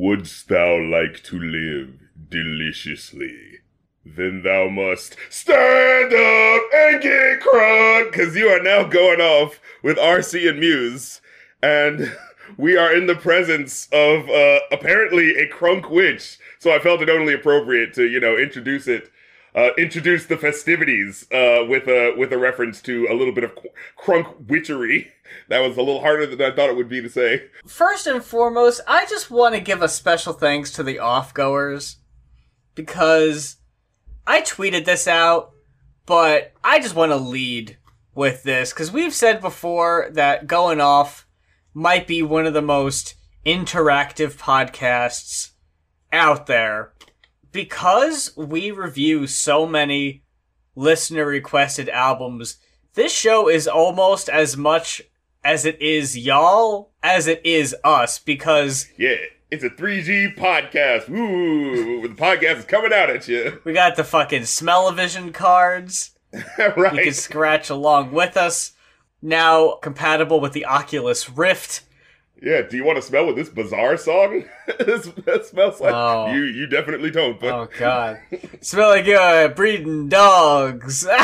Wouldst thou like to live deliciously? Then thou must stand up and get crunk, because you are now going off with RC and Muse. And we are in the presence of uh, apparently a crunk witch. So I felt it only appropriate to, you know, introduce it uh, introduce the festivities uh, with a with a reference to a little bit of crunk witchery. That was a little harder than I thought it would be to say. First and foremost, I just want to give a special thanks to the offgoers because I tweeted this out, but I just want to lead with this because we've said before that going off might be one of the most interactive podcasts out there because we review so many listener requested albums, this show is almost as much as it is y'all as it is us because Yeah, it's a 3G podcast. Ooh, the podcast is coming out at you. we got the fucking smell-o-vision cards. right. You can scratch along with us. Now compatible with the Oculus Rift. Yeah, do you want to smell what this bizarre song this, that smells like? Oh. You you definitely don't, but Oh god. Smelling good, breeding dogs. oh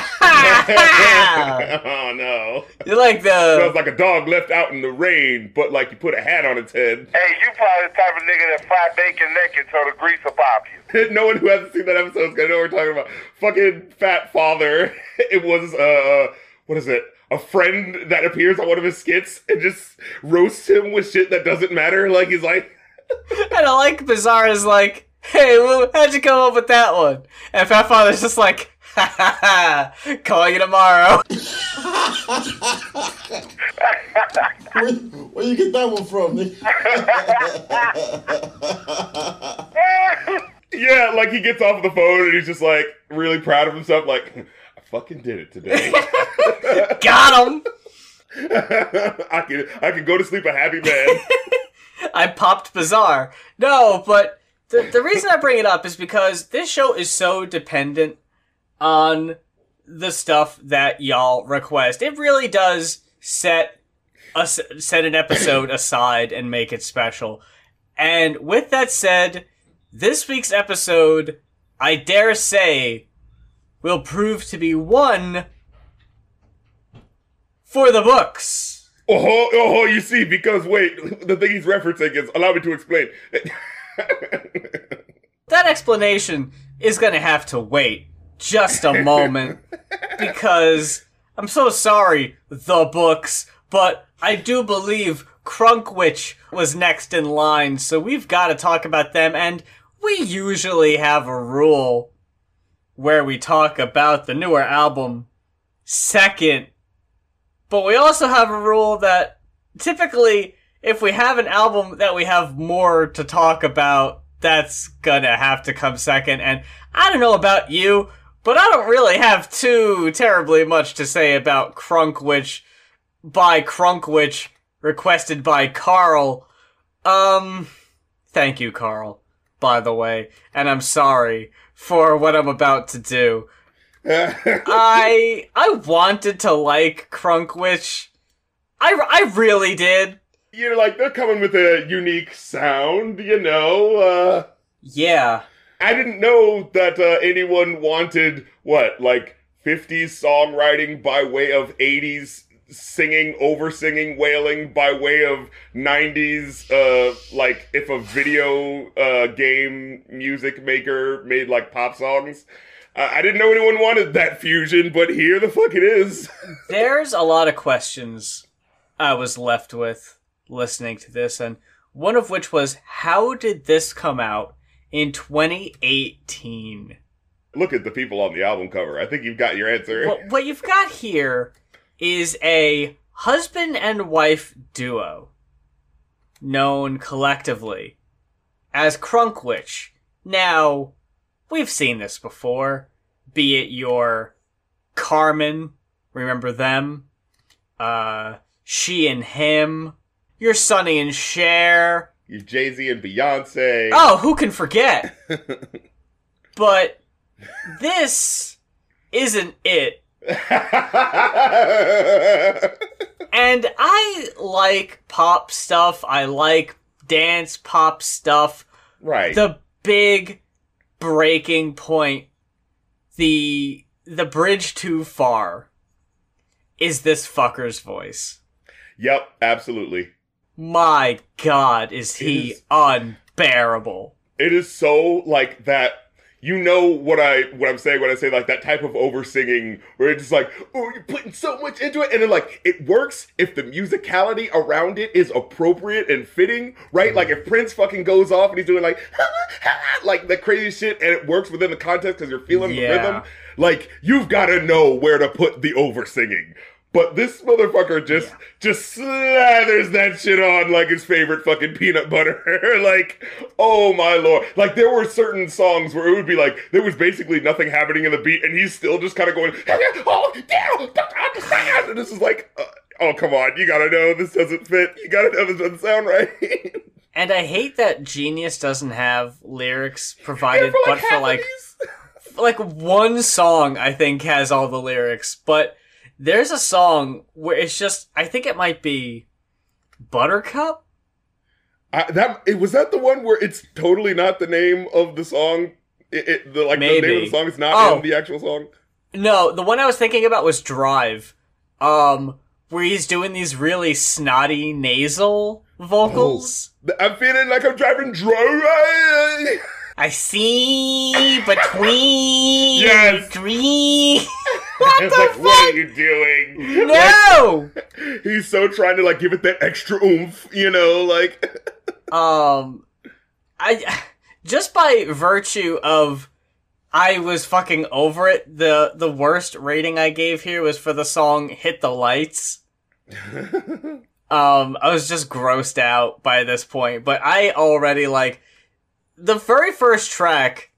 no. you like the Smells like a dog left out in the rain, but like you put a hat on its head. Hey, you probably the type of nigga that fry bacon naked so the grease will pop you. no one who hasn't seen that episode is gonna know what we're talking about. Fucking fat father. It was uh what is it? A friend that appears on one of his skits and just roasts him with shit that doesn't matter. Like he's like And I like Bizarre is like, hey, well, how'd you come up with that one? And Fat Father's just like, ha ha ha, call you tomorrow. Where, where you get that one from? Yeah, like he gets off the phone and he's just like really proud of himself, like I fucking did it today. Got him. I can I can go to sleep a happy man. I popped Bizarre. No, but the, the reason I bring it up is because this show is so dependent on the stuff that y'all request. It really does set a, set an episode aside and make it special. And with that said, this week's episode, I dare say, will prove to be one for the books. Oh, oh, you see, because wait, the thing he's referencing is allow me to explain. That explanation is gonna have to wait just a moment because I'm so sorry, the books, but I do believe Crunkwitch was next in line, so we've got to talk about them, and we usually have a rule where we talk about the newer album second, but we also have a rule that typically if we have an album that we have more to talk about, that's gonna have to come second. And I don't know about you, but I don't really have too terribly much to say about Crunkwitch by Crunkwitch, requested by Carl. Um, thank you, Carl, by the way, and I'm sorry for what I'm about to do. I I wanted to like Crunkwitch. I, I really did. You're like they're coming with a unique sound, you know. Uh, Yeah. I didn't know that uh, anyone wanted what like 50s songwriting by way of 80s singing, over singing, wailing by way of 90s. Uh, like if a video uh, game music maker made like pop songs. Uh, I didn't know anyone wanted that fusion, but here the fuck it is. There's a lot of questions I was left with listening to this, and one of which was how did this come out in 2018? Look at the people on the album cover. I think you've got your answer. What, what you've got here is a husband and wife duo known collectively as Crunkwitch. Now, we've seen this before, be it your Carmen, remember them? Uh, she and him, your Sonny and Cher. You Jay Z and Beyonce. Oh, who can forget? but this isn't it. And I like pop stuff. I like dance pop stuff. Right. The big breaking point, the the bridge too far, is this fucker's voice. yep, absolutely. My God, is he Is- unbearable? It is so like that. You know what I what I'm saying when I say like that type of over singing where it's just like, oh, you're putting so much into it, and then like it works if the musicality around it is appropriate and fitting, right? Like if Prince fucking goes off and he's doing like like the crazy shit, and it works within the context because you're feeling Yeah. the rhythm. Like you've got to know where to put the over singing. But this motherfucker just just slathers that shit on like his favorite fucking peanut butter. like, oh my lord. Like there were certain songs where it would be like there was basically nothing happening in the beat, and he's still just kind of going, oh damn. And this is like, uh, oh come on, you gotta know this doesn't fit. You gotta know this doesn't sound right. And I hate that Genius doesn't have lyrics provided, for but for like like one song I think has all the lyrics, but there's a song where it's just I think it might be Buttercup. I, that it was that the one where it's totally not the name of the song. It, it the like the name of the song is not Oh. in the actual song. No, the one I was thinking about was Drive. Um where he's doing these really snotty nasal vocals. I'm feeling like I'm driving dry. I see between Yes. three. what the like, What are you doing? No. Like, he's so trying to like give it that extra oomph, you know, like um i just by virtue of i was fucking over it the the worst rating i gave here was for the song hit the lights um i was just grossed out by this point but i already like the very first track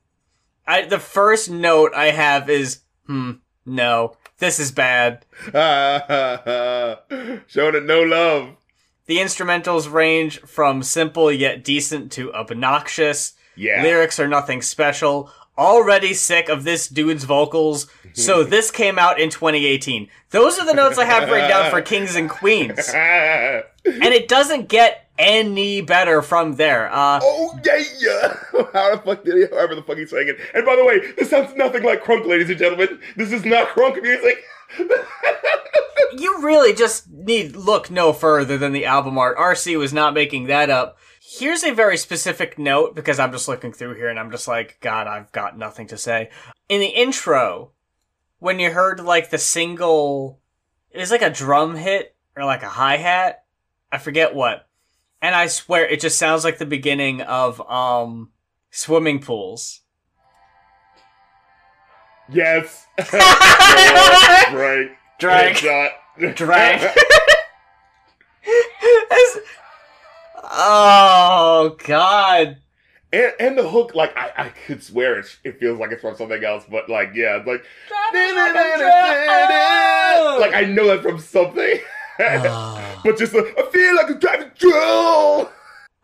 i the first note i have is hmm no this is bad showing it no love. the instrumentals range from simple yet decent to obnoxious Yeah. Lyrics are nothing special. Already sick of this dude's vocals, so this came out in 2018. Those are the notes I have written down for Kings and Queens. And it doesn't get any better from there. Uh, Oh yeah, yeah. How the fuck did he? However the fuck he's saying it. And by the way, this sounds nothing like crunk, ladies and gentlemen. This is not crunk music. you really just need look no further than the album art. RC was not making that up. Here's a very specific note because I'm just looking through here and I'm just like, God, I've got nothing to say. In the intro, when you heard like the single, it was like a drum hit or like a hi hat. I forget what. And I swear it just sounds like the beginning of um swimming pools. yes. right. Drag. Drag. Oh God. and and the hook, like I, I could swear it, it feels like it's from something else, but like yeah, it's like like I know that from something. But just the, I feel like I'm driving drill.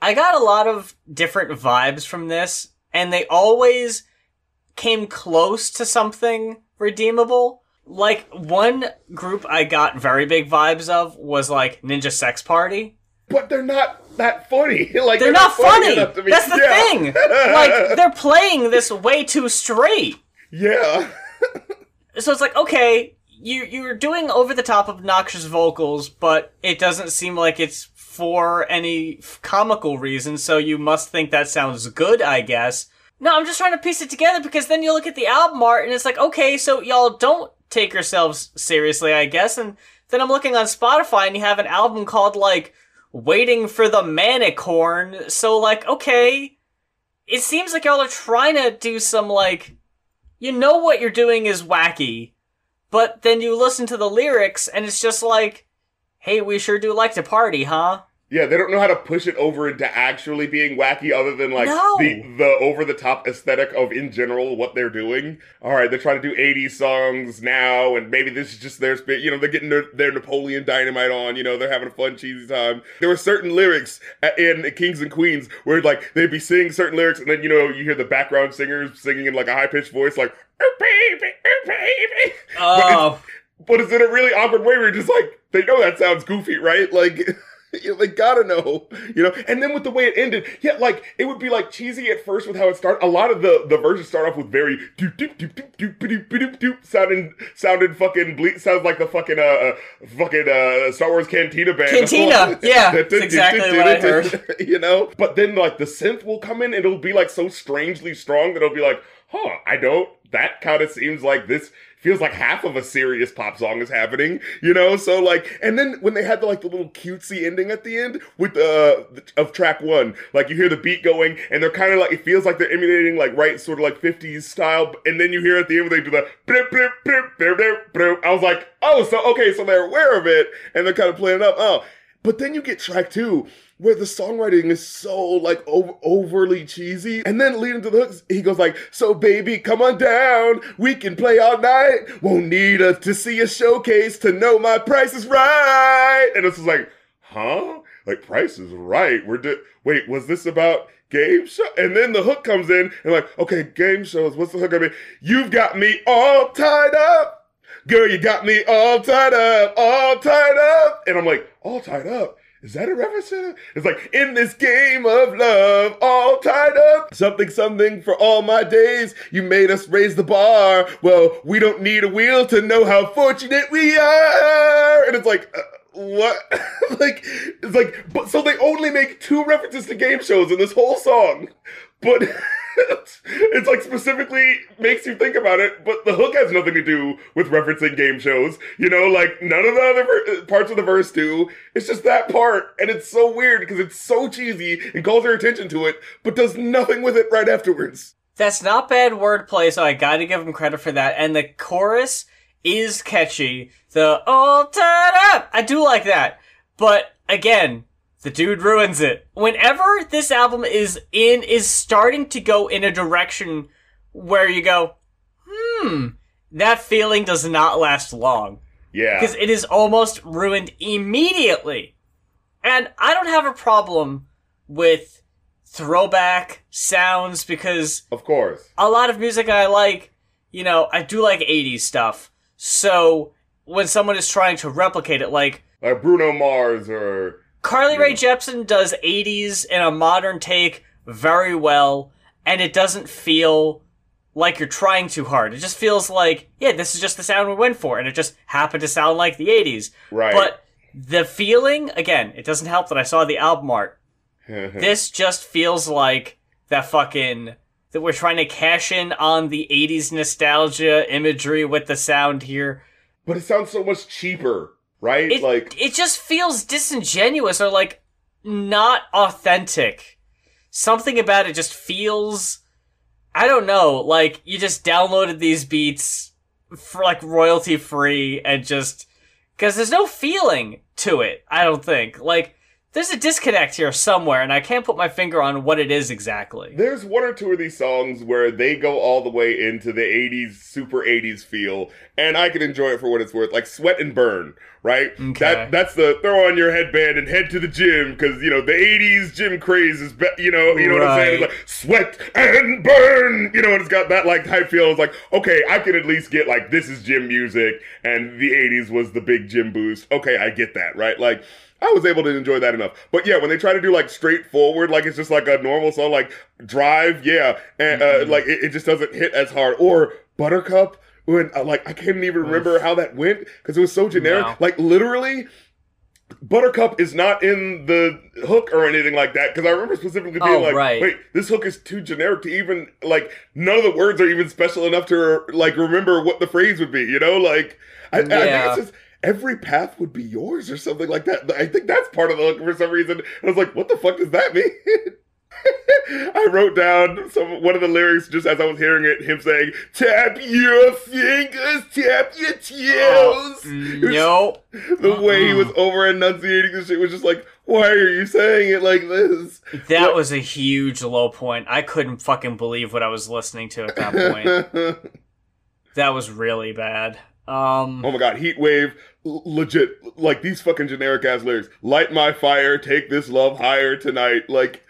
I got a lot of different vibes from this, and they always came close to something redeemable. Like one group I got very big vibes of was like Ninja Sex Party. But they're not that funny. Like They're not funny. enough to be- That's the yeah. thing. Like they're playing this way too straight. yeah. So it's like, okay, you you're doing over the top obnoxious vocals, but it doesn't seem like it's for any comical reason, so you must think that sounds good, I guess. No, I'm just trying to piece it together because then you look at the album art and it's like, okay, so y'all don't take yourselves seriously, I guess. And then I'm looking on Spotify and you have an album called like Waiting for the Manicorn. So like, okay, it seems like y'all are trying to do some like you know what you're doing is wacky, but then you listen to the lyrics and it's just like, hey, we sure do like to party, huh? Yeah, they don't know how to push it over into actually being wacky other than like No. the the over the top aesthetic of in general what they're doing. All right, they're trying to do 80s songs now and maybe this is just their spit, you know, they're getting their, their Napoleon Dynamite on, you know, they're having a fun cheesy time. There were certain lyrics in Kings and Queens where like they'd be singing certain lyrics and then you know, you hear the background singers singing in like a high-pitched voice like "Oh, baby, oh, baby. Oh, But it's in a really awkward way where you're just like they know that sounds goofy, right? Like they gotta know, you know. And then with the way it ended, yeah, like it would be like cheesy at first with how it started. A lot of the the versions start off with very doop doop doop doop doop doop doop doop sounding sounded fucking ble- sounds like the fucking uh, uh fucking uh Star Wars Cantina band. Cantina, yeah, that's exactly what I heard. You know, but then like the synth will come in and it'll be like so strangely strong that it'll be like, huh, I don't. That kind of seems like this feels like half of a serious pop song is happening, you know? So like, and then when they had the like the little cutesy ending at the end with uh of track one, like you hear the beat going and they're kind of like it feels like they're emulating like right sort of like 50s style, and then you hear at the end where they do the blip, blip, blip, blip, blip, blip. I was like, oh, so okay, so they're aware of it and they're kind of playing it up. Oh, but then you get track two, where the songwriting is so like over- overly cheesy, and then leading to the hooks, he goes like, "So baby, come on down, we can play all night. Won't need a, to see a showcase to know my price is right." And it's like, huh? Like price is right. We're di- wait, was this about? Game show, and then the hook comes in, and like, okay, game shows. What's the hook gonna be? You've got me all tied up. Girl, you got me all tied up, all tied up. And I'm like, all tied up? Is that a reference to it? It's like, in this game of love, all tied up. Something, something for all my days. You made us raise the bar. Well, we don't need a wheel to know how fortunate we are. And it's like, uh, what? like, it's like, but so they only make two references to game shows in this whole song. But it's like specifically makes you think about it, but the hook has nothing to do with referencing game shows. You know, like none of the other ver- parts of the verse do. It's just that part, and it's so weird because it's so cheesy and calls your attention to it, but does nothing with it right afterwards. That's not bad wordplay, so I gotta give him credit for that. And the chorus is catchy. The all tied up, I do like that. But again, the dude ruins it. Whenever this album is in, is starting to go in a direction where you go, hmm, that feeling does not last long. Yeah. Because it is almost ruined immediately. And I don't have a problem with throwback sounds because Of course. a lot of music I like, you know, I do like 80s stuff. So when someone is trying to replicate it, like Like Bruno Mars or Carly Rae Jepsen does 80s in a modern take very well, and it doesn't feel like you're trying too hard. It just feels like, yeah, this is just the sound we went for, and it just happened to sound like the 80s. Right. But the feeling, again, it doesn't help that I saw the album art. this just feels like that fucking that we're trying to cash in on the 80s nostalgia imagery with the sound here. but it sounds so much cheaper, right? It like it just feels disingenuous or like not authentic. Something about it just feels I don't know, like you just downloaded these beats for like royalty free and just cuz there's no feeling to it, I don't think. Like there's a disconnect here somewhere and I can't put my finger on what it is exactly. There's one or two of these songs where they go all the way into the 80s, super 80s feel, and I can enjoy it for what it's worth. Like Sweat and Burn, right? Okay. That That's the throw on your headband and head to the gym, because, you know, the 80s gym craze is, be- you know, you know what I'm saying? It's like, sweat and burn, you know, and it's got that, like, type feel. It's like, okay, I can at least get, like, this is gym music, and the 80s was the big gym boost. Okay, I get that, right? Like, I was able to enjoy that enough. But yeah, when they try to do like straightforward, like it's just like a normal song, like Drive, yeah, and uh, like it, it just doesn't hit as hard. Or Buttercup, when uh, like I can't even remember how that went because it was so generic. No. Like literally, Buttercup is not in the hook or anything like that because I remember specifically being Oh, like, right. wait, this hook is too generic to even like none of the words are even special enough to like remember what the phrase would be. You know, like I, I think it's just every path would be yours or something like that. I think that's part of the hook for some reason. I was like, what the fuck does that mean? I wrote down some one of the lyrics just as I was hearing it, him saying, "Tap your fingers, tap your toes." Oh, it was- No. the way he was over enunciating this shit was just like, why are you saying it like this? That was a huge low point. I couldn't fucking believe what I was listening to at that point. oh that was really bad. Um oh my god, heat wave, l- legit, like these fucking generic ass lyrics. Light my fire, take this love higher tonight. Like,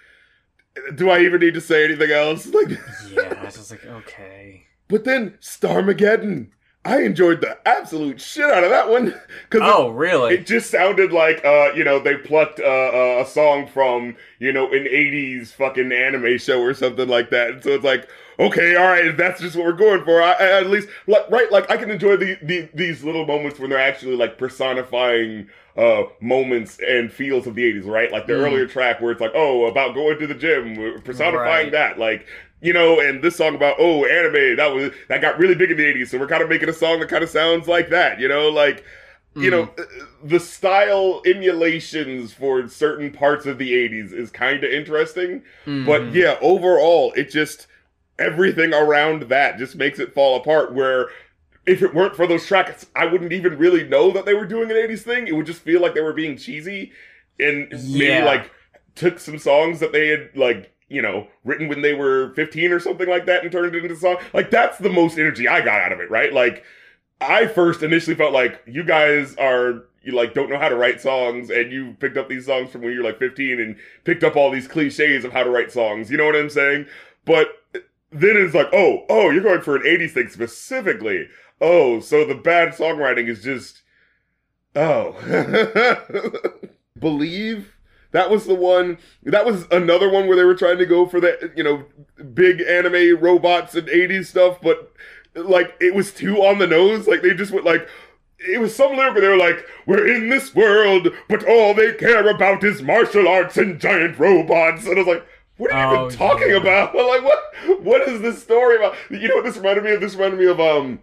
do I even need to say anything else? Like, yeah, I was just like, okay. but then Starmageddon. I enjoyed the absolute shit out of that one. Cause Oh, it, really? it just sounded like, uh, you know, they plucked uh, uh, a song from, you know, an 80s fucking anime show or something like that. And so it's like, okay, all right, if that's just what we're going for. I, I- at least, like, right, like, I can enjoy the, the, these little moments when they're actually, like, personifying uh, moments and feels of the 80s, right? Like the Mm. earlier track where it's like, oh, about going to the gym, personifying Right. that. Like, you know, and this song about oh anime that was that got really big in the '80s, so we're kind of making a song that kind of sounds like that, you know, like you know Mm. uh, the style emulations for certain parts of the '80s is kind of interesting, but Mhm. yeah, overall it just everything around that just makes it fall apart. Where if it weren't for those tracks, I wouldn't even really know that they were doing an '80s thing. It would just feel like they were being cheesy and maybe Yeah. like took some songs that they had like you know written when they were 15 or something like that and turned it into a song like that's the most energy i got out of it right like i first initially felt like you guys are you like don't know how to write songs and you picked up these songs from when you're like 15 and picked up all these cliches of how to write songs you know what i'm saying but then it's like oh oh you're going for an 80s thing specifically. Oh so the bad songwriting is just oh. Believe? That was the one that was another one where they were trying to go for that you know big anime robots and 80s stuff but like it was too on the nose. Like they just went like it was some lyric where they were like, "We're in this world, but all they care about is martial arts and giant robots." And I was like, "What are you Oh, even talking yeah. about? Like, what? What is this story about?" You know what this reminded me of? This reminded me of um,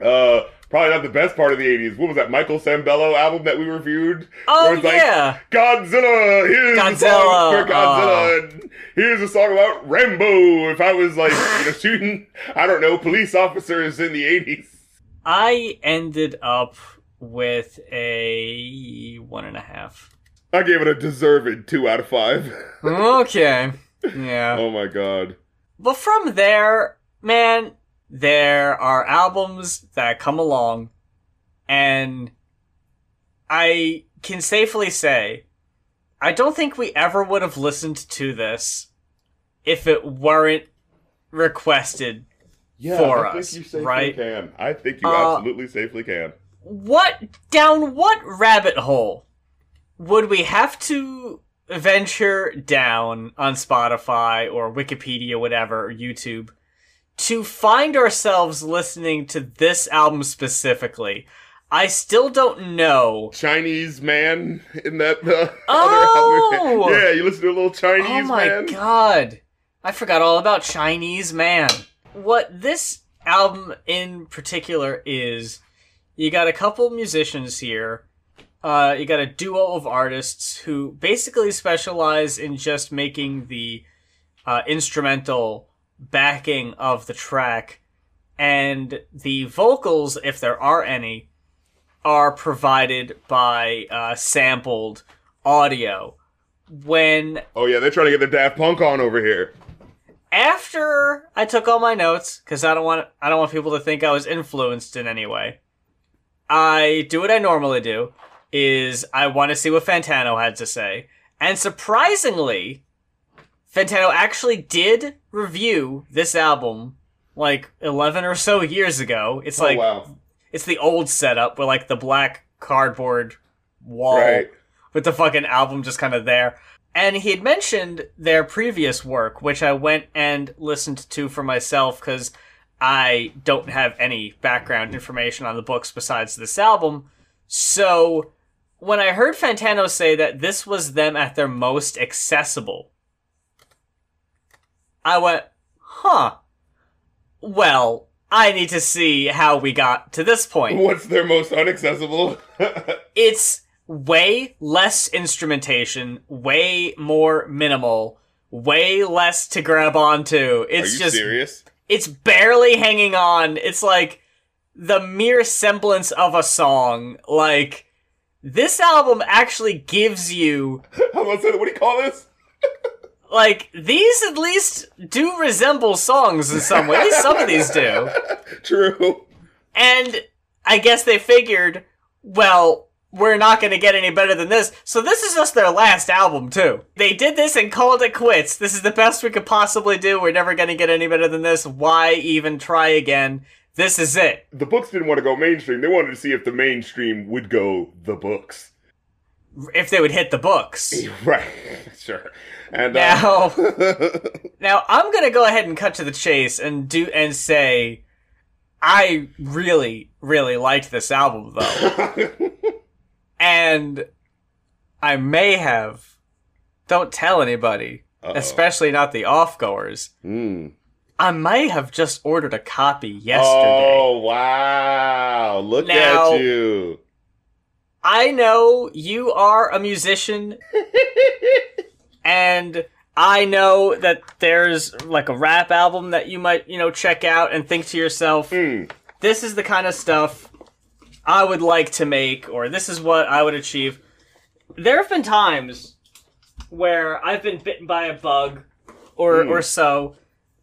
uh, probably not the best part of the '80s. What was that Michael Sembello album that we reviewed? Oh like, yeah. Godzilla. Here's a Godzilla, song for Godzilla. and here's a song about Rambo. If I was like, you know, shooting, I don't know, police officers in the '80s. I ended up with a one and a half. I gave it a deserved two out of five. Okay. Yeah. oh my god. But from there, man, there are albums that come along, and I can safely say, I don't think we ever would have listened to this if it weren't requested. Yeah, For I us, think you safely right? can. I think you Uh, absolutely safely can. What, down what rabbit hole would we have to venture down on Spotify or Wikipedia, whatever, or YouTube, to find ourselves listening to this album specifically? I still don't know. Chinese man in that uh, Oh! other album. Yeah, you listen to a little Chinese man. Oh my man. god. I forgot all about Chinese Man. What this album in particular is, you got a couple musicians here. Uh, you got a duo of artists who basically specialize in just making the uh, instrumental backing of the track, and the vocals, if there are any, are provided by uh, sampled audio. When Oh yeah, they're trying to get the Daft Punk on over here. after I took all my notes because I don't want I don't want people to think I was influenced in any way. I do what I normally do is I want to see what Fantano had to say. And surprisingly, Fantano actually did review this album like 11 or so years ago. It's oh, like oh wow. it's the old setup with like the black cardboard wall Right. with the fucking album just kind of there. And he had mentioned their previous work, which I went and listened to for myself because I don't have any background information on the books besides this album. So when I heard Fantano say that this was them at their most accessible, I went, huh. Well, I need to see how we got to this point What's their most unaccessible? it's way less instrumentation, way more minimal, way less to grab onto. Are It's you just serious? it's barely hanging on. It's like the mere semblance of a song. Like this album actually gives you How about that? What do you call this? like these at least do resemble songs in some way. At least some of these do. True. And I guess they figured, well, we're not going to get any better than this. So this is just their last album, too. They did this and called it quits. This is the best we could possibly do. We're never going to get any better than this. Why even try again? This is it. The books didn't want to go mainstream. They wanted to see if the mainstream would go the books. If they would hit the books. Right. sure. And uh, Now, now I'm gonna go ahead and cut to the chase and do and say, I really, really liked this album though, and I may have. Don't tell anybody, especially not the off-goers. Mm. I may have just ordered a copy yesterday. Oh wow! Look Now- at you. I know you are a musician, and I know that there's like a rap album that you might, you know, check out and think to yourself, Mm. this is the kind of stuff I would like to make, or this is what I would achieve. There have been times where I've been bitten by a bug or, or so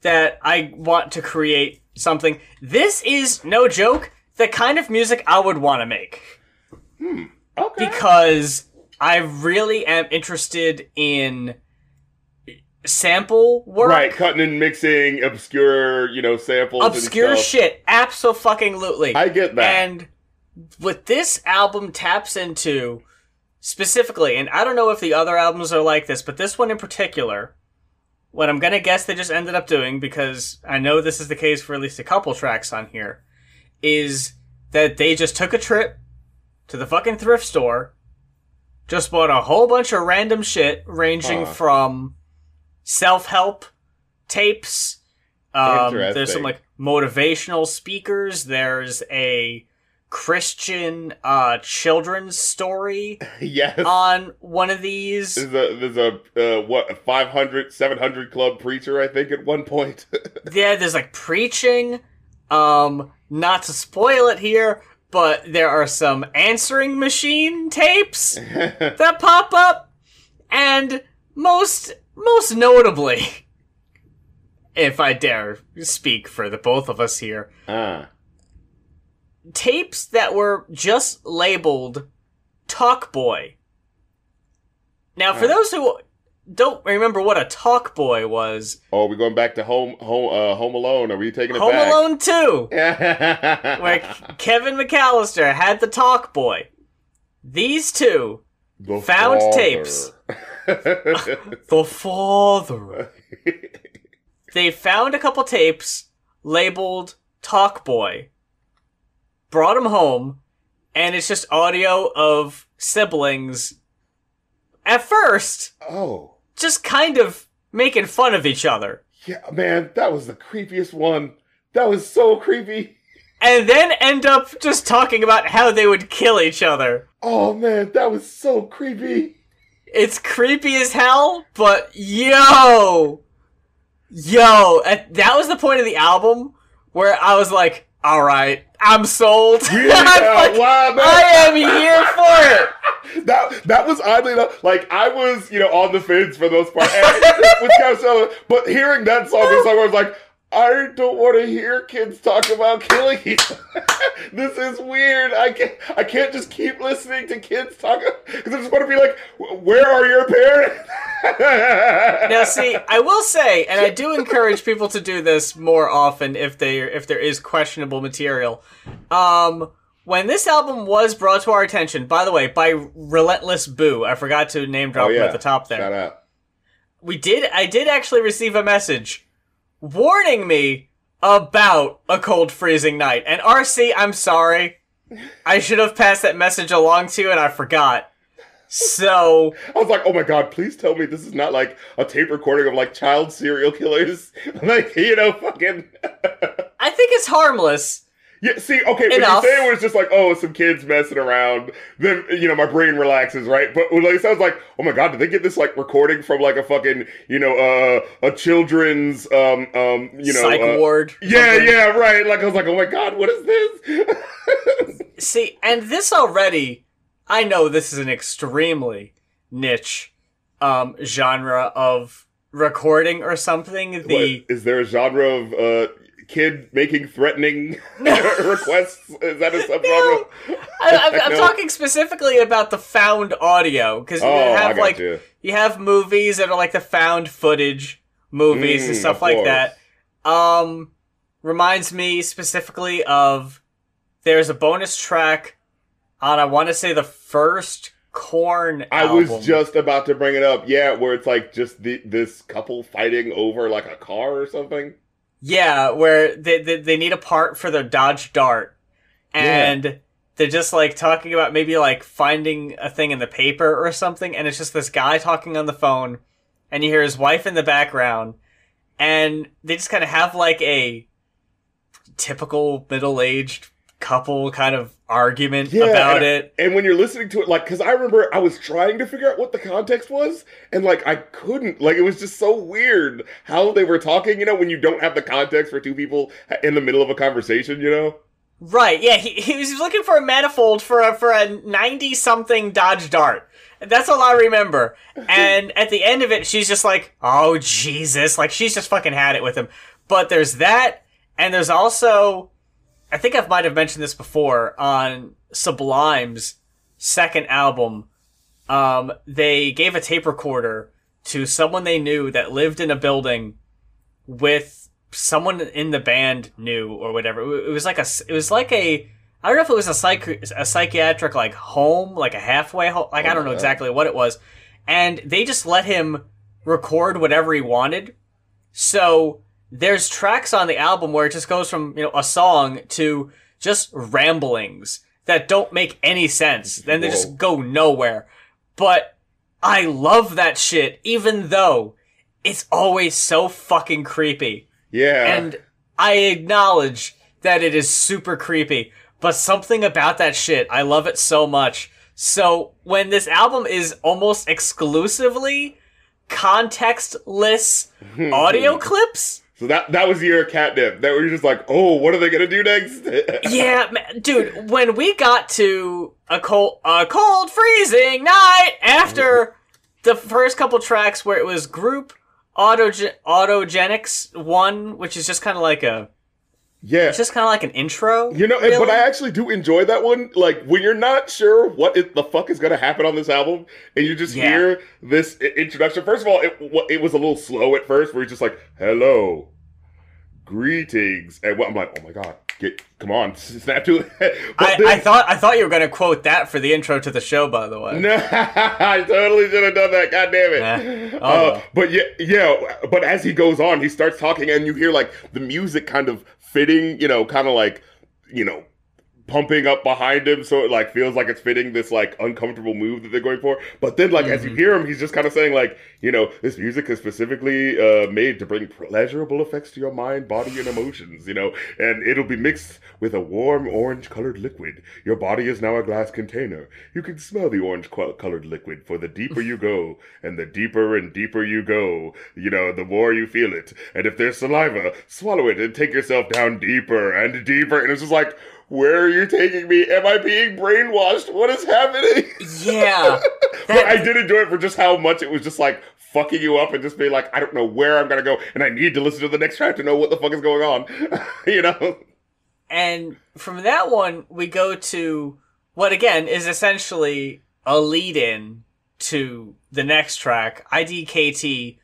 that I want to create something. This is, no joke, the kind of music I would want to make hmm, Okay. because I really am interested in sample work. right, cutting and mixing obscure, you know, samples. Obscure shit. Absolutely. I get that. And what this album taps into specifically, and I don't know if the other albums are like this, but this one in particular, what I'm gonna guess they just ended up doing, because I know this is the case for at least a couple tracks on here, is that they just took a trip to the fucking thrift store, just bought a whole bunch of random shit, ranging Huh. from self help tapes. Um, there's some like motivational speakers. There's a Christian uh, children's story yes. on one of these. There's a there's a uh, what a 500 700 club preacher I think at one point. Yeah, there's like preaching. Um, not to spoil it here, but there are some answering machine tapes that pop up, and most most notably, if I dare speak for the both of us here, ah. Tapes that were just labeled Talk Boy. Now, for those who don't remember what a Talk Boy was, Oh, we're going back to home home uh, Home Alone. Are we taking it Home back? Alone 2, Alone. where Kevin McCallister had the Talk Boy. These two, The found father. tapes. the father, they found a couple tapes labeled Talk Boy, brought him home, and it's just audio of siblings. At first, oh. just kind of making fun of each other. Yeah, man, that was the creepiest one. That was so creepy. And then end up just talking about how they would kill each other. Oh man, that was so creepy. It's creepy as hell, but yo! Yo! That was the point of the album where I was like, alright, I'm sold. I'm like, wow. I am here for it! that that was oddly enough like I was you know on the fence for those parts and with Coachella, but hearing that song, this song I was like. I don't want to hear kids talk about killing each other. this is weird. I can't. I can't just keep listening to kids talk because I just want to be like, "Where are your parents?" Now, see, I will say, and I do encourage people to do this more often if they if there is questionable material. Um, when this album was brought to our attention, by the way, by Relentless Boo, I forgot to name drop oh him yeah, at the top there. Shout out. we did I did actually receive a message warning me about a cold freezing night. And RC, I'm sorry. I should have passed that message along to you and I forgot. So I was like, oh my god, please tell me this is not like a tape recording of like child serial killers. like, you know, fucking. I think it's harmless. Yeah, see, okay, Enough. when you say it was just like, oh, some kids messing around, then, you know, my brain relaxes, right? But when like, it sounds like, oh my god, did they get this like recording from like a fucking, you know, uh, a children's, um, um, you know. Psych uh, ward. Yeah, something. yeah, right. Like, I was like, oh my god, what is this? See, and this already I know this is an extremely niche um genre of recording or something. The What, is there a genre of uh, kid making threatening requests? Is that a subgenre? I, I'm, I'm No. talking specifically about the found audio because you Oh, I have like you. you have movies that are like the found footage movies and Mm, stuff like that. Um, reminds me specifically of there's a bonus track on I want to say the first Korn I album. was just about to bring it up. Yeah, where it's like just the, this couple fighting over like a car or something. Yeah, where they, they they need a part for their Dodge Dart, and they're just like talking about maybe like finding a thing in the paper or something, and it's just this guy talking on the phone, and you hear his wife in the background, and they just kind of have like a typical middle aged couple kind of argument about and, it. And when you're listening to it, like, because I remember I was trying to figure out what the context was, and like I couldn't. Like, it was just so weird how they were talking. You know, when you don't have the context for two people in the middle of a conversation. You know. Right, yeah, he, he was looking for a manifold for a for a ninety something Dodge Dart. That's all I remember. And at the end of it, she's just like, "Oh Jesus!" Like she's just fucking had it with him. But there's that, and there's also, I think I might have mentioned this before on Sublime's second album. Um, they gave a tape recorder to someone they knew that lived in a building with someone in the band knew or whatever. It was like a, it was like a, I don't know if it was a psych, a psychiatric like home, like a halfway home. Like I don't know exactly what it was, and they just let him record whatever he wanted. So there's tracks on the album where it just goes from you know a song to just ramblings that don't make any sense. Then they Whoa. just go nowhere. But I love that shit, even though it's always so fucking creepy. Yeah. And I acknowledge that it is super creepy, but something about that shit, I love it so much. So when this album is almost exclusively contextless audio clips, so that that was your catnip. That we were just like, oh, what are they gonna do next? yeah, ma- dude, when we got to a cold, a cold freezing night after the first couple tracks where it was group autoge- autogenics one, which is just kind of like a, yeah. it's just kind of like an intro. You know, really. but I actually do enjoy that one. Like when you're not sure what it, the fuck is going to happen on this album, and you just Yeah. hear this introduction. First of all, it it was a little slow at first, where he's just like, "Hello, greetings," and I'm like, "Oh my god, get come on, snap to it." I, then- I thought I thought you were gonna quote that for the intro to the show. By the way, No, I totally should have done that. God damn it. Nah. Oh, Uh, well. but yeah, yeah. But as he goes on, he starts talking, and you hear like the music kind of fitting. You know, kind of like you know pumping up behind him, so it like feels like it's fitting this like uncomfortable move that they're going for. But then, like as you hear him, he's just kind of saying like, you know, this music is specifically uh, made to bring pleasurable effects to your mind, body, and emotions. You know, and it'll be mixed with a warm orange-colored liquid. Your body is now a glass container. You can smell the orange-colored liquid. For the deeper you go, and the deeper and deeper you go, you know, the more you feel it. And if there's saliva, swallow it and take yourself down deeper and deeper. And it's just like. Where are you taking me? Am I being brainwashed? What is happening? yeah, but I did enjoy it for just how much it was just like fucking you up and just being like, I don't know where I'm gonna go, and I need to listen to the next track to know what the fuck is going on. you know? And from that one, we go to what again is essentially a lead in to the next track, IDKT,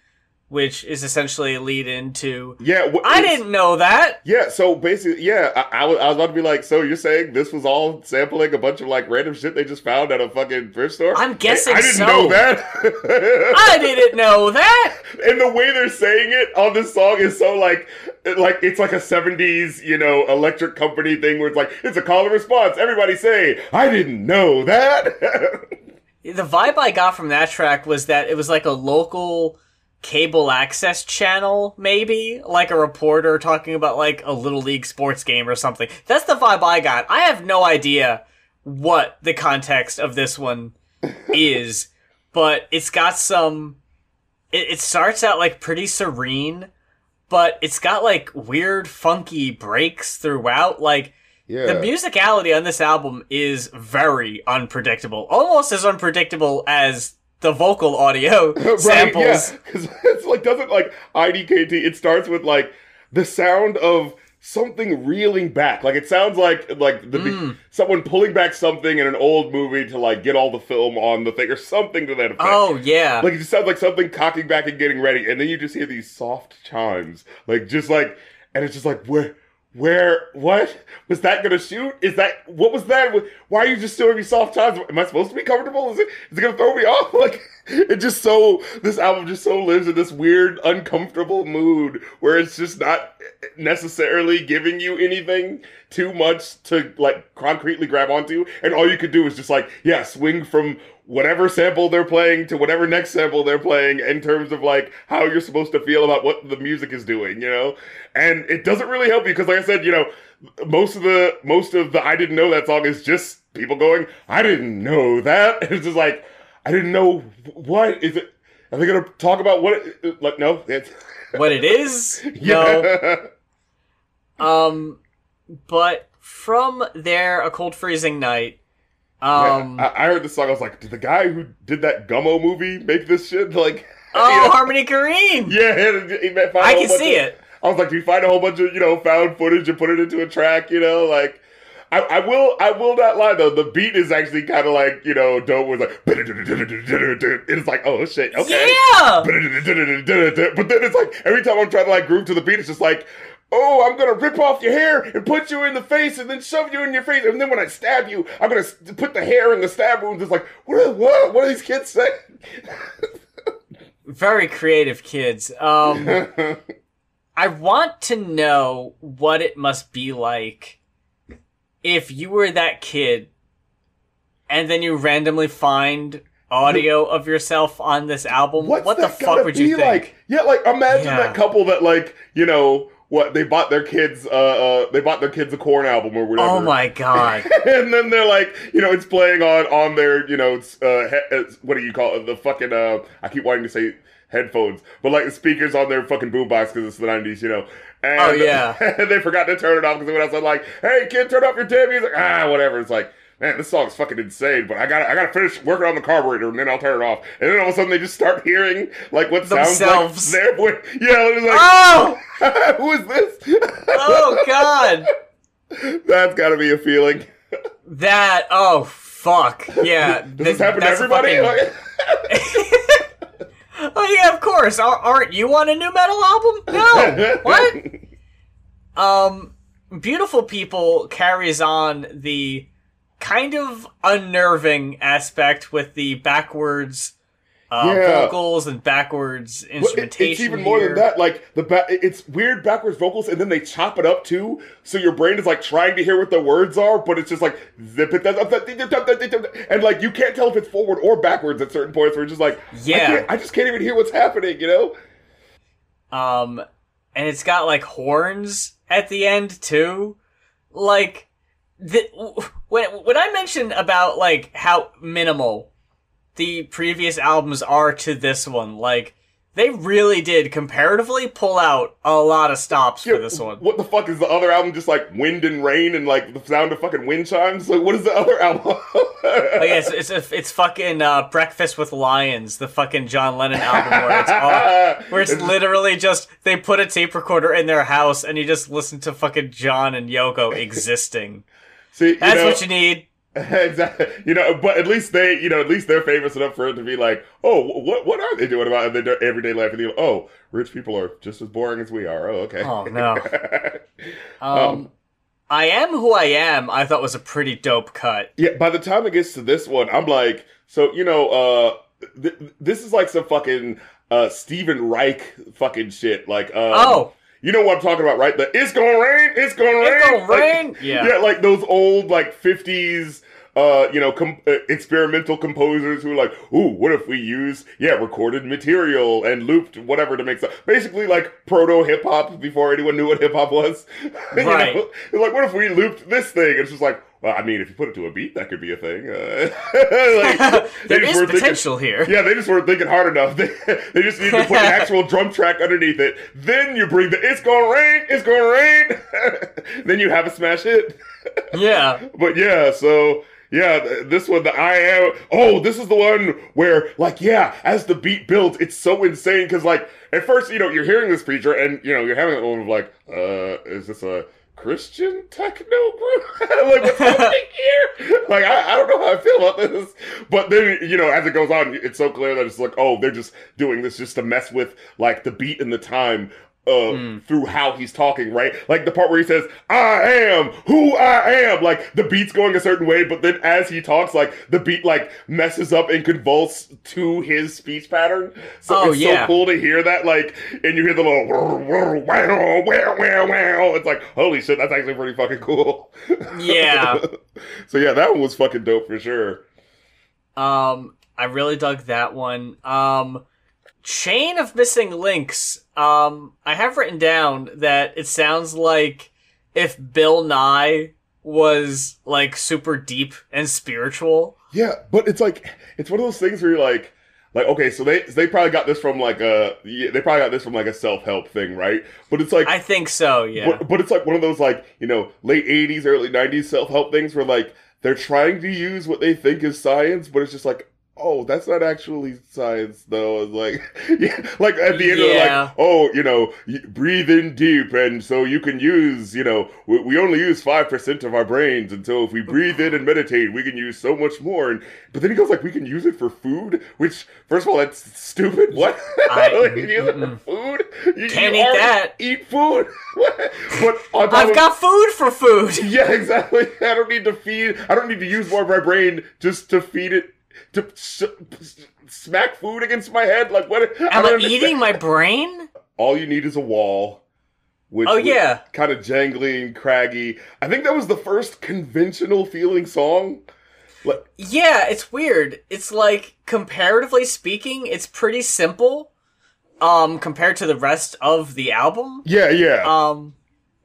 which is essentially a lead into. Yeah. wh- I didn't know that. Yeah, so basically, yeah, I, I, was, I was about to be like, so you're saying this was all sampling a bunch of like random shit they just found at a fucking thrift store? I'm guessing I, I didn't so. know that. I didn't know that. and the way they're saying it on this song is so like like it's like a 70s you know electric company thing where it's like it's a call and response everybody say i didn't know that The vibe I got from that track was that it was like a local cable access channel, maybe like a reporter talking about like a little league sports game or something. That's the vibe I got. I have no idea what the context of this one is, but it's got some. It, it starts out like pretty serene, but it's got like weird, funky breaks throughout. Like yeah the musicality on this album is very unpredictable, almost as unpredictable as the vocal audio samples. right yeah because it's like doesn't like idkt it starts with like the sound of something reeling back like it sounds like like the Mm. someone pulling back something in an old movie to like get all the film on the thing or something to that effect Oh yeah, Like it just sounds like something cocking back and getting ready, and then you just hear these soft chimes, like just like, and it's just like where where what was that gonna shoot? Is that what was that? Why are you just showing me soft times? Am I supposed to be comfortable? Is it is it gonna throw me off? Like it just so this album just so lives in this weird uncomfortable mood where it's just not necessarily giving you anything too much to like concretely grab onto, and all you could do is just like yeah, swing from whatever sample they're playing to whatever next sample they're playing in terms of like how you're supposed to feel about what the music is doing, you know? And it doesn't really help you because like I said, you know, most of the most of the I didn't know that song is just people going, I didn't know that. It's just like I didn't know what is it are they gonna talk about what it, like no it's What it is? No. yeah. Um, but from there, a cold freezing night. Um, I, I heard this song. I was like, did the guy who did that Gummo movie make this shit? Like, oh, you know? Harmony Korine. yeah, he met- found I can see of- it. I was like, do you find a whole bunch of you know found footage and put it into a track? You know, like. I, I will I will not lie though the beat is actually kind of like you know dope was like it's like oh shit okay Yeah. but then it's like every time I'm trying to like groove to the beat it's just like oh I'm gonna rip off your hair and put you in the face and then shove you in your face and then when I stab you I'm gonna put the hair in the stab wounds it's like what are, what what are these kids saying Very creative kids. Um, I want to know what it must be like if you were that kid and then you randomly find audio of yourself on this album. What's what the fuck would you be think? like? Yeah, like imagine Yeah. that couple that like you know what they bought their kids uh, uh they bought their kids a Korn album or whatever. Oh my god. and then they're like, you know, it's playing on on their, you know, it's, uh, he- what do you call it? The fucking uh, I keep wanting to say headphones, but like the speakers on their fucking boombox because it's the '90s, you know. And, Oh, yeah. and they forgot to turn it off because when I was like, "Hey kid, turn off your damn music," ah, whatever. It's like. Man, this song's fucking insane, but I gotta, I gotta finish working on the carburetor and then I'll turn it off. And then all of a sudden they just start hearing like what sounds Themselves. like their voice. Yeah, it's like, oh! who is this? Oh god. That's gotta be a feeling. That oh fuck. Yeah. Does this happen to everybody? fucking- Oh yeah, of course. Ar- Aren't you on a nu metal album? No. what? Um, Beautiful People carries on the kind of unnerving aspect with the backwards uh, Yeah. vocals and backwards it- instrumentation. it's even more than that. Like the ba- it's weird backwards vocals, and then they chop it up too. So your brain is like trying to hear what the words are, but it's just like zip it, and like you can't tell if it's forward or backwards at certain points. Where it's just like, Yeah. can't- I just can't even hear what's happening. You know? Um, and it's got like horns at the end too. Like, the, when when I mentioned about like how minimal the previous albums are to this one, like they really did comparatively pull out a lot of stops for this one. What the fuck is the other album? Just like wind and rain and like the sound of fucking wind chimes. Like what is the other album? Like it's it's a, it's fucking uh, Breakfast with Lions, the fucking John Lennon album where it's all, where it's literally just they put a tape recorder in their house and you just listen to fucking John and Yoko existing. See, That's know- what you need. exactly. You know, but at least they, you know, at least they're famous enough for it to be like, oh, what what are they doing about their everyday life? And they oh, rich people are just as boring as we are. Oh, okay. Oh no. Um, I am who I am. I thought was a pretty dope cut. yeah. By the time it gets to this one, I'm like, so you know, uh, th- this is like some fucking uh Stephen Reich fucking shit. Like, um, Oh. You know what I'm talking about, right? The it's gonna rain, it's gonna rain, It's gonna Like. Yeah. yeah, like those old like '50s, uh, you know, com- uh, experimental composers who are like, ooh, what if we use yeah recorded material and looped whatever to make stuff? Basically, like proto hip hop before anyone knew what hip hop was. You Right. know? Like, what if we looped this thing? It's just like, well, I mean, if you put it to a beat, that could be a thing. Uh, like, There is weren't thinking- potential here. yeah, they just weren't thinking hard enough. They, they just need to put an actual drum track underneath it. Then you bring the "It's gonna rain, it's gonna rain." then you have a smash hit. Yeah. but yeah, so yeah, this one, the I am. Oh, this is the one where, like, yeah, as the beat builds, it's so insane because, like, at first, you know, you're hearing this feature and you know you're having a moment of like, uh, is this a Christian techno group? like, what's happening here? Like, I, I don't know how I feel about this. But then, you know, as it goes on, it's so clear that it's like, oh, they're just doing this just to mess with like the beat and the time uh Hmm. through how he's talking, right? Like the part where he says, I am who I am. Like the beat's going a certain way, but then as he talks, like the beat like messes up and convulses to his speech pattern. So Oh, it's yeah. so cool to hear that, like, and you hear the little wow, wow, wow, wow. It's like, holy shit, that's actually pretty fucking cool. Yeah. so yeah, that one was fucking dope for sure. Um, I really dug that one. Um, Chain of Missing Links. Um, I have written down that it sounds like if Bill Nye was like super deep and spiritual. Yeah, but it's like it's one of those things where you're like, like okay, so they they probably got this from like a they probably got this from like a self help thing, right? But it's like, I think so. Yeah. but, but it's like one of those like you know late '80s, early '90s self help things where like they're trying to use what they think is science, but it's just like. Oh, that's not actually science, though. It's like, yeah, like at the end, of like, oh, you know, breathe in deep, and so you can use, you know, we, we only use five percent of our brains, and so if we breathe in and meditate, we can use so much more. And but then he goes like, we can use it for food, which first of all, that's stupid. What? I- Like, you use it for food? You, Can't you eat that. Eat food. What? but I've of- got food for food. yeah, exactly. I don't need to feed. I don't need to use more of my brain just to feed it to s- smack food against my head. Like what? Am I eating my brain? All you need is a wall. Which Oh, yeah. kind of jangly and craggy. I think that was the first conventional feeling song. Like, Yeah, it's weird. It's like comparatively speaking, it's pretty simple. Um, compared to the rest of the album. yeah, yeah. Um,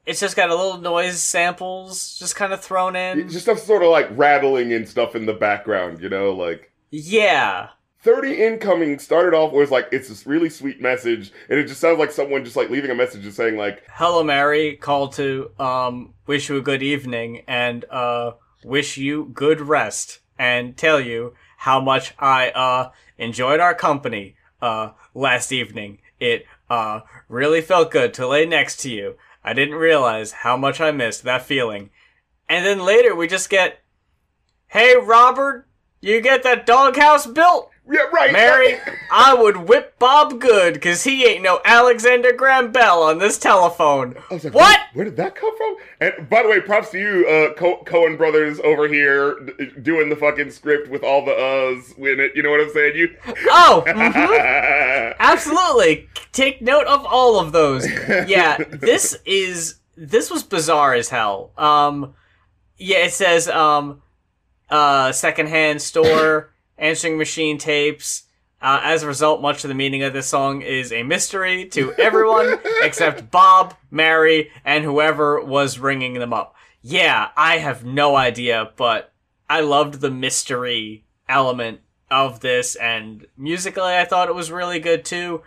it's just got a little noise samples just kind of thrown in. just stuff sort of like rattling and stuff in the background, you know, like. Yeah. 30 incoming started off was like it's this really sweet message and it just sounds like someone just like leaving a message and saying like Hello, Mary. Call to um wish you a good evening and uh wish you good rest and tell you how much I uh enjoyed our company uh last evening. It uh really felt good to lay next to you. I didn't realize how much I missed that feeling. And then later we just get, "Hey, Robert, you get that doghouse built?" Yeah right Mary, I would whip Bob good, cause he ain't no Alexander Graham Bell on this telephone. I was like, what? Where, where did that come from? And by the way, props to you, uh, Co- Coen brothers over here d- doing the fucking script with all the uhs in it. You know what I'm saying? You. Oh, mhm. absolutely. Take note of all of those. Yeah, this is this was bizarre as hell. Um, yeah, it says um, uh, secondhand store, answering machine tapes. Uh, as a result, much of the meaning of this song is a mystery to everyone except Bob, Mary, and whoever was ringing them up. Yeah, I have no idea, but I loved the mystery element of this, and musically, I thought it was really good too.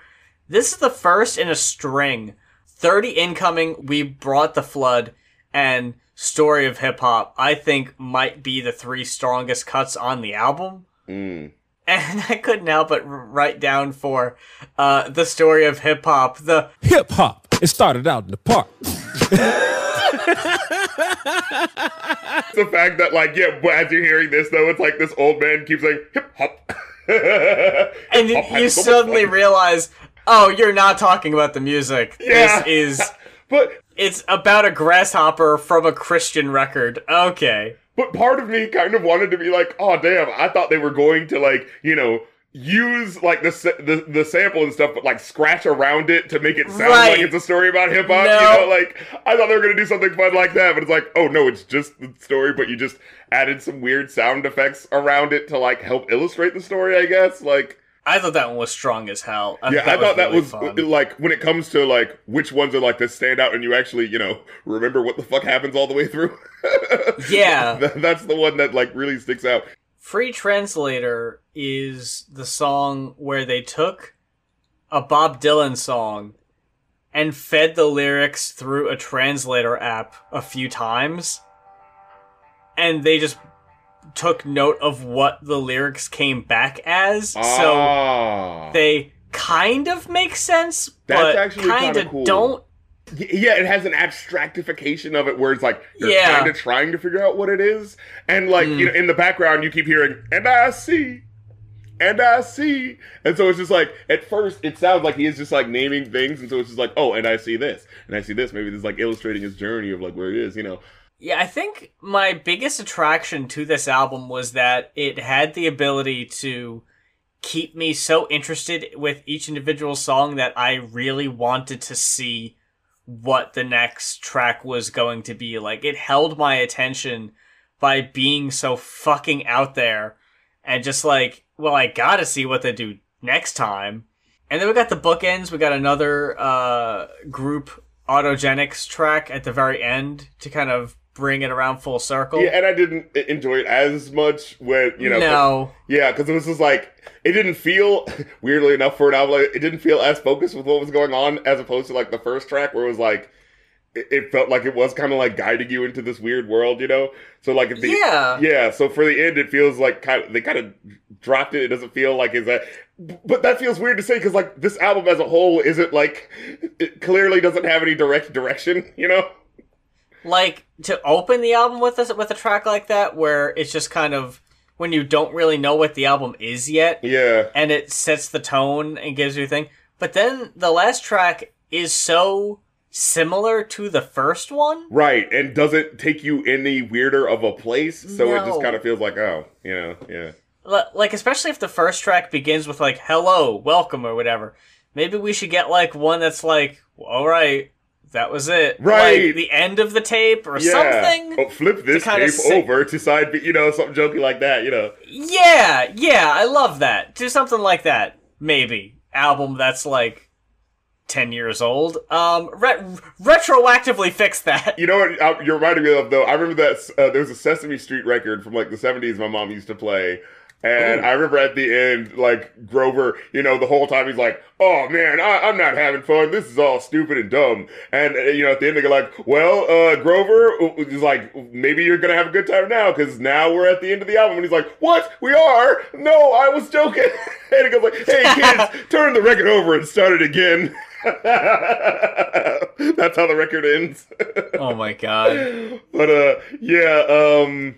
This is the first in a string. 30 incoming, we brought the flood, and story of hip hop, I think might be the three strongest cuts on the album. Mm. And I couldn't help but write down for uh, the story of hip hop the Hip hop. It started out in the park. The fact that, like, yeah, but as you're hearing this, though, it's like this old man keeps saying hip hop. and Hip-hop you so suddenly fun. realize, oh, you're not talking about the music. Yeah. This is But it's about a grasshopper from a Christian record. Okay. But part of me kind of wanted to be like, oh damn, I thought they were going to like, you know, use like the the, the sample and stuff, but like scratch around it to make it sound Right. like it's a story about hip hop. No. You know, like I thought they were gonna do something fun like that, but it's like, oh no, it's just the story, but you just added some weird sound effects around it to like help illustrate the story, I guess. Like, I thought that one was strong as hell. I yeah, I thought that really was fun. like when it comes to like which ones are like the standout and you actually, you know, remember what the fuck happens all the way through. Yeah. That's the one that like really sticks out. Free Translator is the song where they took a Bob Dylan song and fed the lyrics through a translator app a few times. And they just took note of what the lyrics came back as. So Ah. they kind of make sense, That's but actually kind kinda cool. don't. Yeah, it has an abstractification of it where it's like you're Yeah. kind of trying to figure out what it is, and like Mm. you know, in the background you keep hearing "and I see." and I see. And so it's just like at first it sounds like he is just like naming things, and so it's just like, oh, and I see this, and I see this. Maybe this is like illustrating his journey of like where he is, you know. Yeah, I think my biggest attraction to this album was that it had the ability to keep me so interested with each individual song that I really wanted to see what the next track was going to be. Like, it held my attention by being so fucking out there and just like, well, I gotta see what they do next time. And then we got the bookends. We got another uh, group autogenics track at the very end to kind of bring it around full circle. Yeah, and I didn't enjoy it as much when you know. No. Yeah, because it was just like it didn't feel weirdly enough for an album. Like, it didn't feel as focused with what was going on as opposed to like the first track where it was like it, it felt like it was kind of like guiding you into this weird world, you know. So like the Yeah. yeah. So for the end, it feels like kind of they kind of dropped it. It doesn't feel like is that. But that feels weird to say because like this album as a whole isn't like it clearly doesn't have any direct direction, you know. Like to open the album with a with a track like that where it's just kind of when you don't really know what the album is yet Yeah. and it sets the tone and gives you a thing. But then the last track is so similar to the first one. Right, and doesn't take you any weirder of a place, so it just kind of feels like, oh, you know, yeah. Li- like especially if the first track begins with like hello welcome or whatever. Maybe we should get like one that's like all right that was it Right. like the end of the tape or Yeah. something Oh, flip this tape over to side B, you know, something jokey like that, you know. Yeah, yeah, I love that. Do something like that, maybe. Album that's like ten years old. Um, re- retroactively fix that. You know what uh, you're reminding me of, though? I remember that uh, there was a Sesame Street record from like the 70s my mom used to play. And I remember at the end, like Grover, you know, the whole time he's like, "Oh man, I, I'm not having fun. This is all stupid and dumb." And uh, you know, at the end they go like, "Well, uh, Grover is like, maybe you're gonna have a good time now because now we're at the end of the album." And he's like, "What? We are? No, I was joking." and he goes like, "Hey kids, turn the record over and start it again." That's how the record ends. Oh my god. But uh, yeah, um,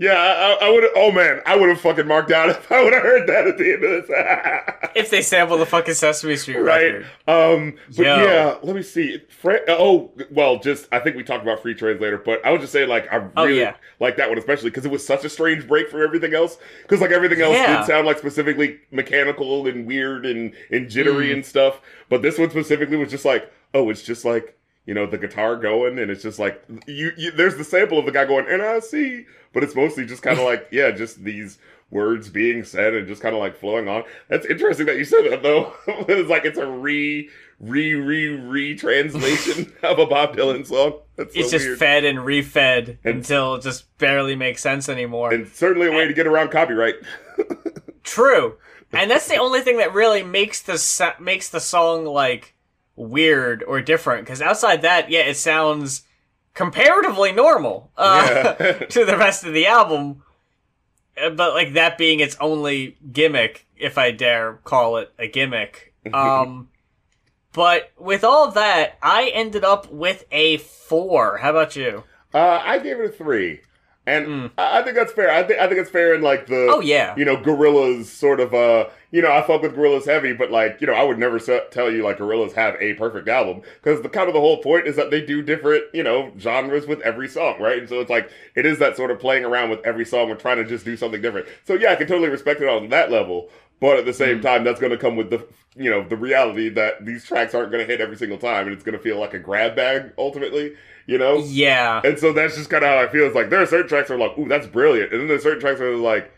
yeah, I, I would. Oh man, I would have fucking marked out if I would have heard that at the end of this. If they sample the fucking Sesame Street right? record. Um, but Yo. yeah, let me see. Fra- oh, well, just I think we talked about Free Translator, but I would just say like I Oh, really yeah. like that one especially because it was such a strange break from everything else. Because like everything else Yeah. did sound like specifically mechanical and weird and and jittery Mm. and stuff, but this one specifically was just like, oh, it's just like. You know the guitar going, and it's just like you, you. There's the sample of the guy going, and I see, but it's mostly just kind of like, yeah, just these words being said and just kind of like flowing on. That's interesting that you said that though. it's like it's a re, re, re, re translation of a Bob Dylan song. That's so It's just weird. fed and refed And- until it just barely makes sense anymore. and certainly a way to get around copyright. True, and that's the only thing that really makes the makes the song like weird or different. Because outside that, yeah, it sounds comparatively normal uh, Yeah. to the rest of the album. Uh, But like that being its only gimmick, if I dare call it a gimmick. Um, but with all that, I ended up with a four. How about you? Uh, I gave it a three, and I I think that's fair. I think I think it's fair in like the Mm. Oh, yeah. you know Gorillaz sort of uh you know I fuck with Gorillaz heavy, but like you know I would never se- tell you like Gorillaz have a perfect album because the kind of the whole point is that they do different you know genres with every song, right? And so it's like it is that sort of playing around with every song and trying to just do something different. So yeah, I can totally respect it on that level. But at the same time, that's going to come with the, you know, the reality that these tracks aren't going to hit every single time, and it's going to feel like a grab bag ultimately, you know. Yeah. And so that's just kind of how I feel. It's like there are certain tracks that are like, ooh, that's brilliant. And then there's certain tracks that are like,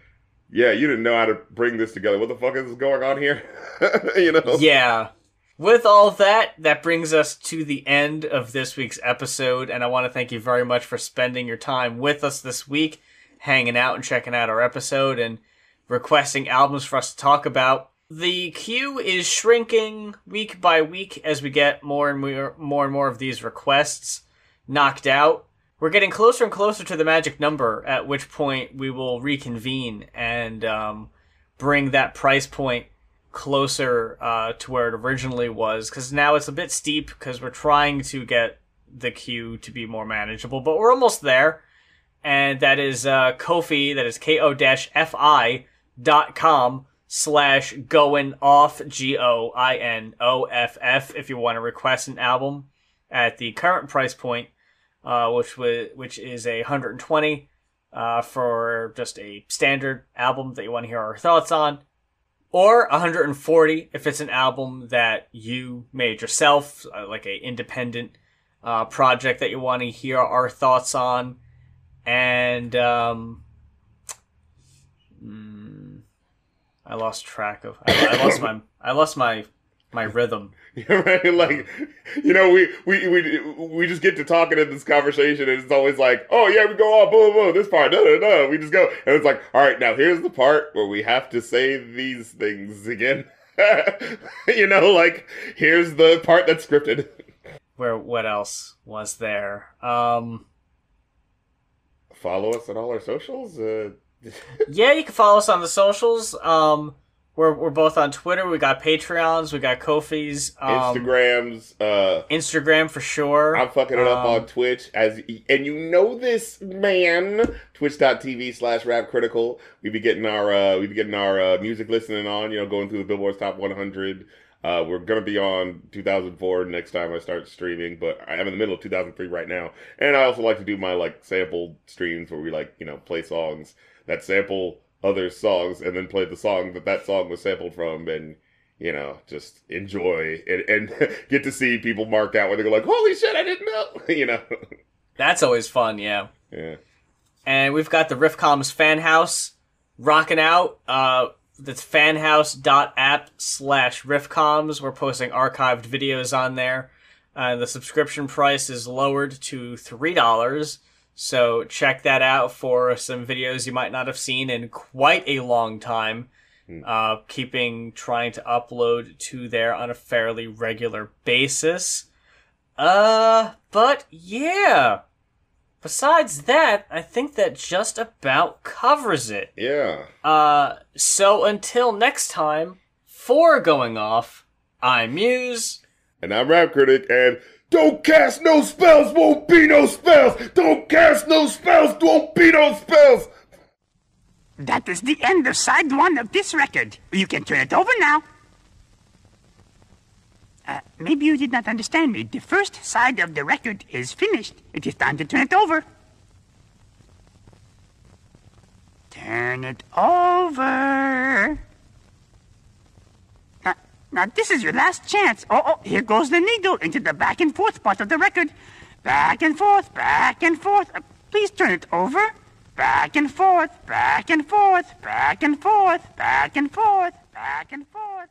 yeah, you didn't know how to bring this together. What the fuck is going on here? you know? Yeah. With all that, that brings us to the end of this week's episode, and I want to thank you very much for spending your time with us this week, hanging out and checking out our episode and requesting albums for us to talk about. The queue is shrinking week by week as we get more and more, more and more of these requests knocked out. We're getting closer and closer to the magic number, at which point we will reconvene and um, bring that price point closer uh, to where it originally was. Because now it's a bit steep because we're trying to get the queue to be more manageable, but we're almost there. And that is uh, Ko-fi, that is ko-fi dot com slash going off G O I N O F F if you want to request an album at the current price point, uh, which was which is a hundred and twenty uh, for just a standard album that you want to hear our thoughts on, or 140 if it's an album that you made yourself, uh, like a independent uh, project that you want to hear our thoughts on, and um, mm, I lost track of. I, I lost my. I lost my my rhythm. right? Like, you know, we, we we we just get to talking in this conversation, and it's always like, oh yeah, we go on, boom, boom, this part, no, no, no. We just go, and it's like, all right, now here's the part where we have to say these things again. you know, like here's the part that's scripted. Where what else was there? Um, Follow us on all our socials. Uh, yeah, you can follow us on the socials. Um, we're we're both on Twitter. We got Patreons. We got Ko-fi's. Um, Instagrams. Uh, Instagram for sure. I'm fucking it up Um, on Twitch as and you know this man twitch.tv slash rap critical we be getting our uh we be getting our uh, music listening on you know going through the billboard's top 100 uh we're gonna be on 2004 next time i start streaming but i am in the middle of 2003 right now and i also like to do my like sample streams where we like you know play songs that sample other songs and then play the song that that song was sampled from and you know, just enjoy and, and get to see people mark out where they go like, "Holy shit, I didn't know!" you know, That's always fun. Yeah. yeah. and we've got the Riffcoms fan house rocking out. Uh, that's fanhouse.app slash riffcoms. We're posting archived videos on there. Uh, the subscription price is lowered to $3. So check that out for some videos you might not have seen in quite a long time. Uh, keeping trying to upload to there on a fairly regular basis. Uh, but yeah. Besides that, I think that just about covers it. Yeah. Uh, so until next time, for going off, I'm Muse. And I'm Rap Critic, and don't cast no spells, won't be no spells. Don't cast no spells, won't be no spells. That is the end of side one of this record. You can turn it over now. Uh, maybe you did not understand me. The first side of the record is finished. It is time to turn it over. Turn it over. Now, this is your last chance. Oh, oh, here goes the needle into the back and forth part of the record. Back and forth, back and forth. Uh, please turn it over. Back and forth, back and forth, back and forth, back and forth, back and forth.